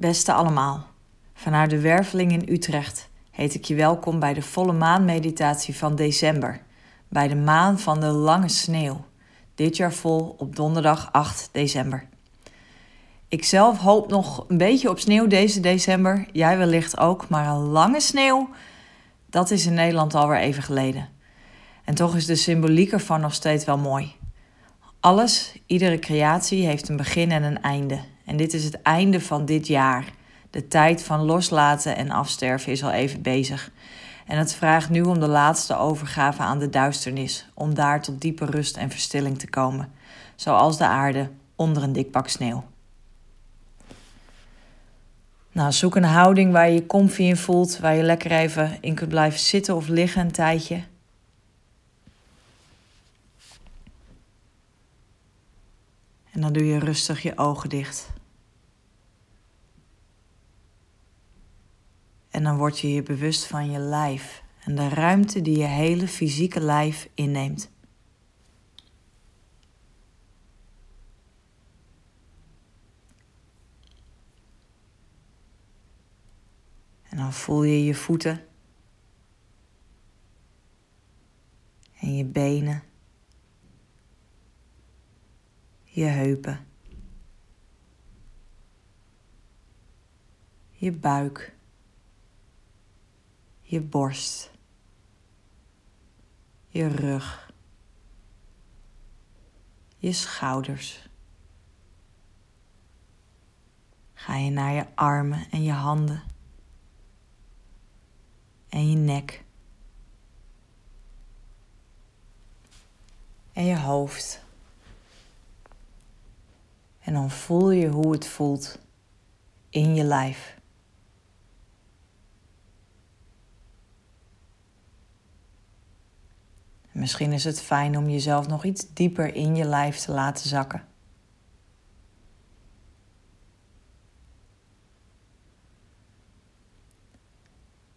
Beste allemaal, vanuit de Werveling in Utrecht heet ik je welkom bij de volle maanmeditatie van december, bij de maan van de lange sneeuw, dit jaar vol op donderdag 8 december. Ik zelf hoop nog een beetje op sneeuw deze december, jij wellicht ook, maar een lange sneeuw, dat is in Nederland alweer even geleden. En toch is de symboliek ervan nog steeds wel mooi. Alles, iedere creatie heeft een begin en een einde. En dit is het einde van dit jaar. De tijd van loslaten en afsterven is al even bezig. En het vraagt nu om de laatste overgave aan de duisternis, om daar tot diepe rust en verstilling te komen, zoals de aarde onder een dik pak sneeuw. Nou, zoek een houding waar je je comfy in voelt, waar je lekker even in kunt blijven zitten of liggen een tijdje. En dan doe je rustig je ogen dicht. En dan word je je bewust van je lijf en de ruimte die je hele fysieke lijf inneemt. En dan voel je je voeten en je benen, je heupen, je buik je borst, je rug, je schouders. Ga je naar je armen en je handen en je nek en je hoofd. En dan voel je hoe het voelt in je lijf. Misschien is het fijn om jezelf nog iets dieper in je lijf te laten zakken.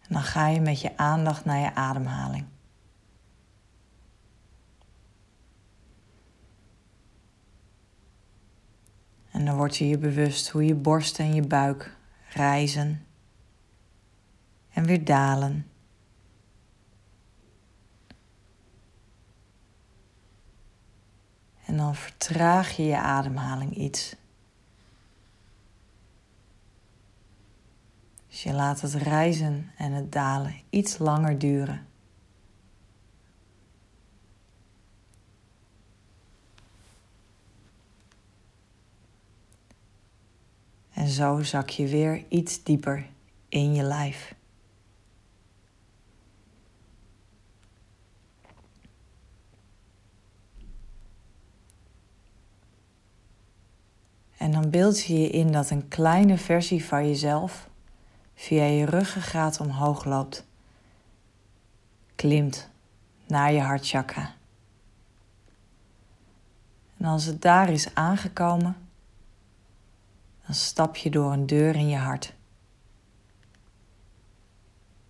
En dan ga je met je aandacht naar je ademhaling. En dan word je je bewust hoe je borst en je buik rijzen en weer dalen. En dan vertraag je je ademhaling iets. Dus je laat het reizen en het dalen iets langer duren. En zo zak je weer iets dieper in je lijf. En dan beeld je je in dat een kleine versie van jezelf via je ruggengraat omhoog loopt, klimt naar je hartchakra. En als het daar is aangekomen, dan stap je door een deur in je hart.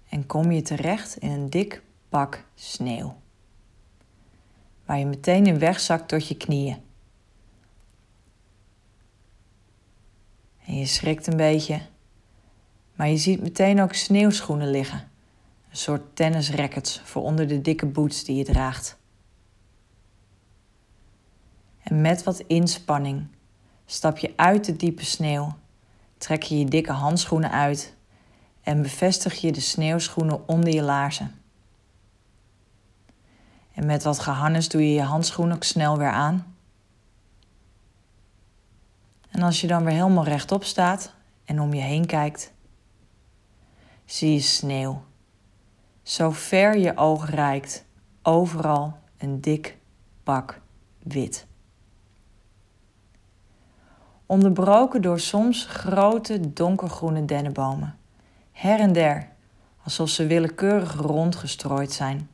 En kom je terecht in een dik pak sneeuw, waar je meteen in wegzakt tot je knieën. En je schrikt een beetje, maar je ziet meteen ook sneeuwschoenen liggen. Een soort tennisrackets voor onder de dikke boots die je draagt. En met wat inspanning stap je uit de diepe sneeuw, trek je je dikke handschoenen uit en bevestig je de sneeuwschoenen onder je laarzen. En met wat gehannes doe je je handschoenen ook snel weer aan en als je dan weer helemaal rechtop staat en om je heen kijkt, zie je sneeuw. Zo ver je oog reikt, overal een dik pak wit. Onderbroken door soms grote donkergroene dennenbomen. Her en der, alsof ze willekeurig rondgestrooid zijn.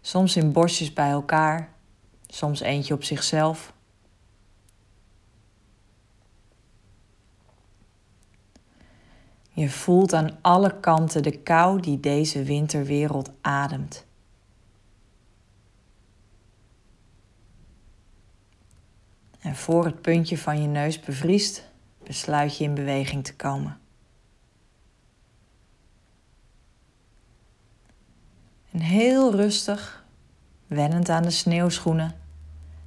Soms in bosjes bij elkaar, soms eentje op zichzelf. Je voelt aan alle kanten de kou die deze winterwereld ademt. En voor het puntje van je neus bevriest, besluit je in beweging te komen. En heel rustig, wennend aan de sneeuwschoenen,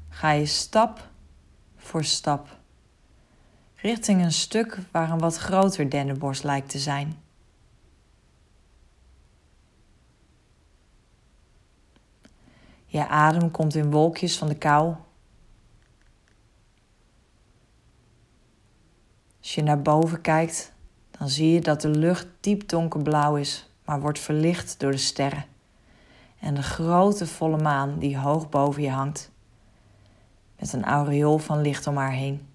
ga je stap voor stap richting een stuk waar een wat groter dennenbos lijkt te zijn. Je adem komt in wolkjes van de kou. Als je naar boven kijkt, dan zie je dat de lucht diep donkerblauw is, maar wordt verlicht door de sterren en de grote volle maan die hoog boven je hangt, met een aureool van licht om haar heen.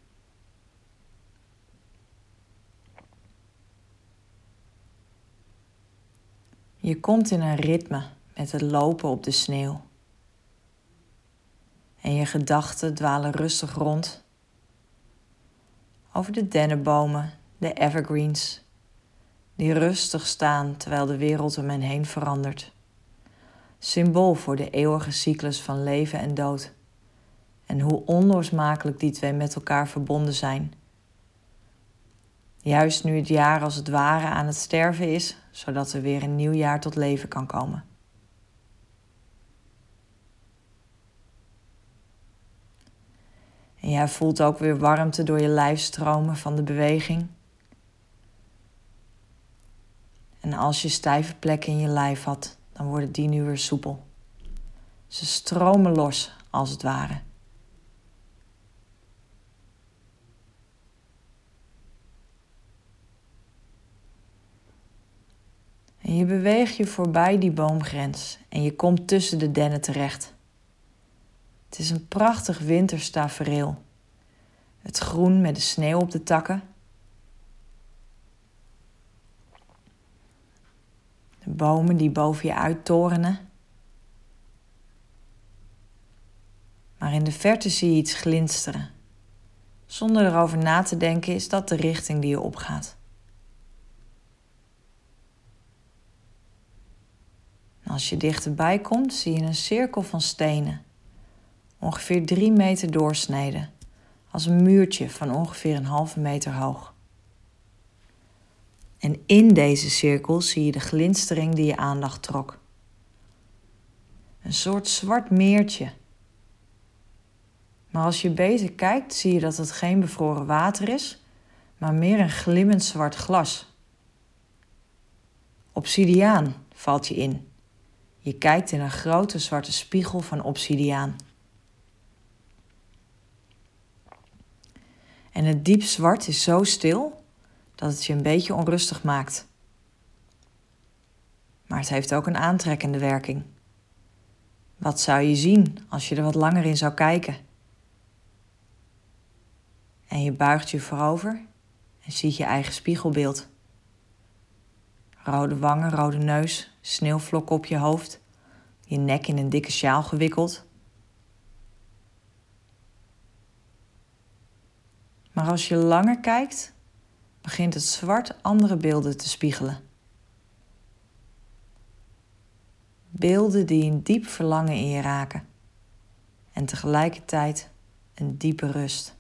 Je komt in een ritme met het lopen op de sneeuw. En je gedachten dwalen rustig rond over de dennenbomen, de evergreens, die rustig staan terwijl de wereld om hen heen verandert. Symbool voor de eeuwige cyclus van leven en dood. En hoe onlosmakelijk die twee met elkaar verbonden zijn. Juist nu het jaar als het ware aan het sterven is, zodat er weer een nieuw jaar tot leven kan komen. En jij voelt ook weer warmte door je lijf stromen van de beweging. En als je stijve plekken in je lijf had, dan worden die nu weer soepel. Ze stromen los, als het ware. Je beweegt je voorbij die boomgrens en je komt tussen de dennen terecht. Het is een prachtig winters tafereel. Het groen met de sneeuw op de takken. De bomen die boven je uittorenen. Maar in de verte zie je iets glinsteren. Zonder erover na te denken is dat de richting die je opgaat. Als je dichterbij komt, zie je een cirkel van stenen, ongeveer drie meter doorsneden, als een muurtje van ongeveer een halve meter hoog. En in deze cirkel zie je de glinstering die je aandacht trok. Een soort zwart meertje. Maar als je beter kijkt, zie je dat het geen bevroren water is, maar meer een glimmend zwart glas. Obsidiaan valt je in. Je kijkt in een grote zwarte spiegel van obsidiaan. En het diep zwart is zo stil dat het je een beetje onrustig maakt. Maar het heeft ook een aantrekkende werking. Wat zou je zien als je er wat langer in zou kijken? En je buigt je voorover en ziet je eigen spiegelbeeld. Rode wangen, rode neus, sneeuwvlokken op je hoofd, je nek in een dikke sjaal gewikkeld. Maar als je langer kijkt, begint het zwart andere beelden te spiegelen. Beelden die een diep verlangen in je raken en tegelijkertijd een diepe rust.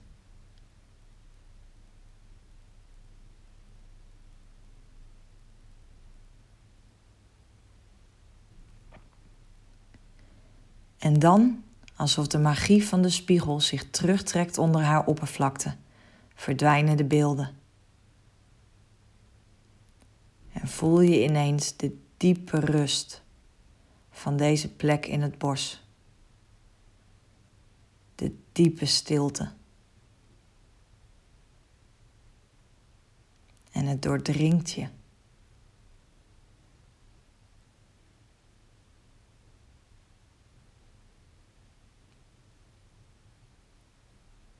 En dan, alsof de magie van de spiegel zich terugtrekt onder haar oppervlakte, verdwijnen de beelden. En voel je ineens de diepe rust van deze plek in het bos. De diepe stilte. En het doordringt je.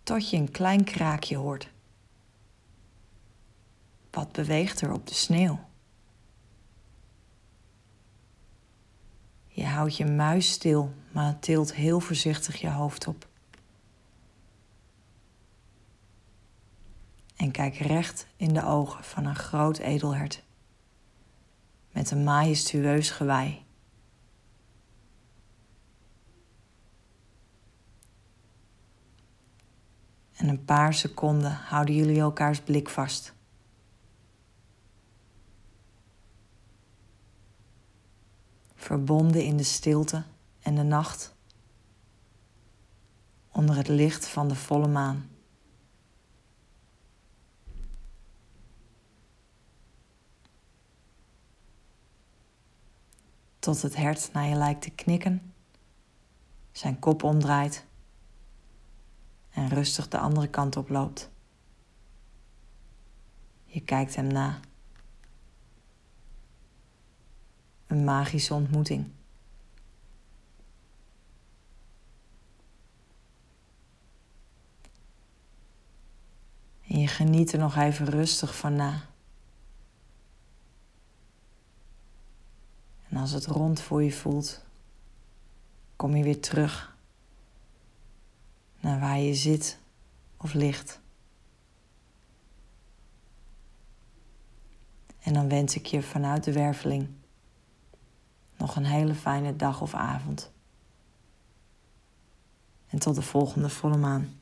Tot je een klein kraakje hoort. Wat beweegt er op de sneeuw? Je houdt je muis stil, maar tilt heel voorzichtig je hoofd op. En kijk recht in de ogen van een groot edelhert met een majestueus gewei. En een paar seconden houden jullie elkaars blik vast. verbonden in de stilte en de nacht, onder het licht van de volle maan. Tot het hert naar je lijkt te knikken, zijn kop omdraait en rustig de andere kant op loopt. Je kijkt hem na. Een magische ontmoeting. En je geniet er nog even rustig van na. En als het rond voor je voelt, kom je weer terug naar waar je zit of ligt. En dan wens ik je vanuit de werveling nog een hele fijne dag of avond. En tot de volgende volle maan.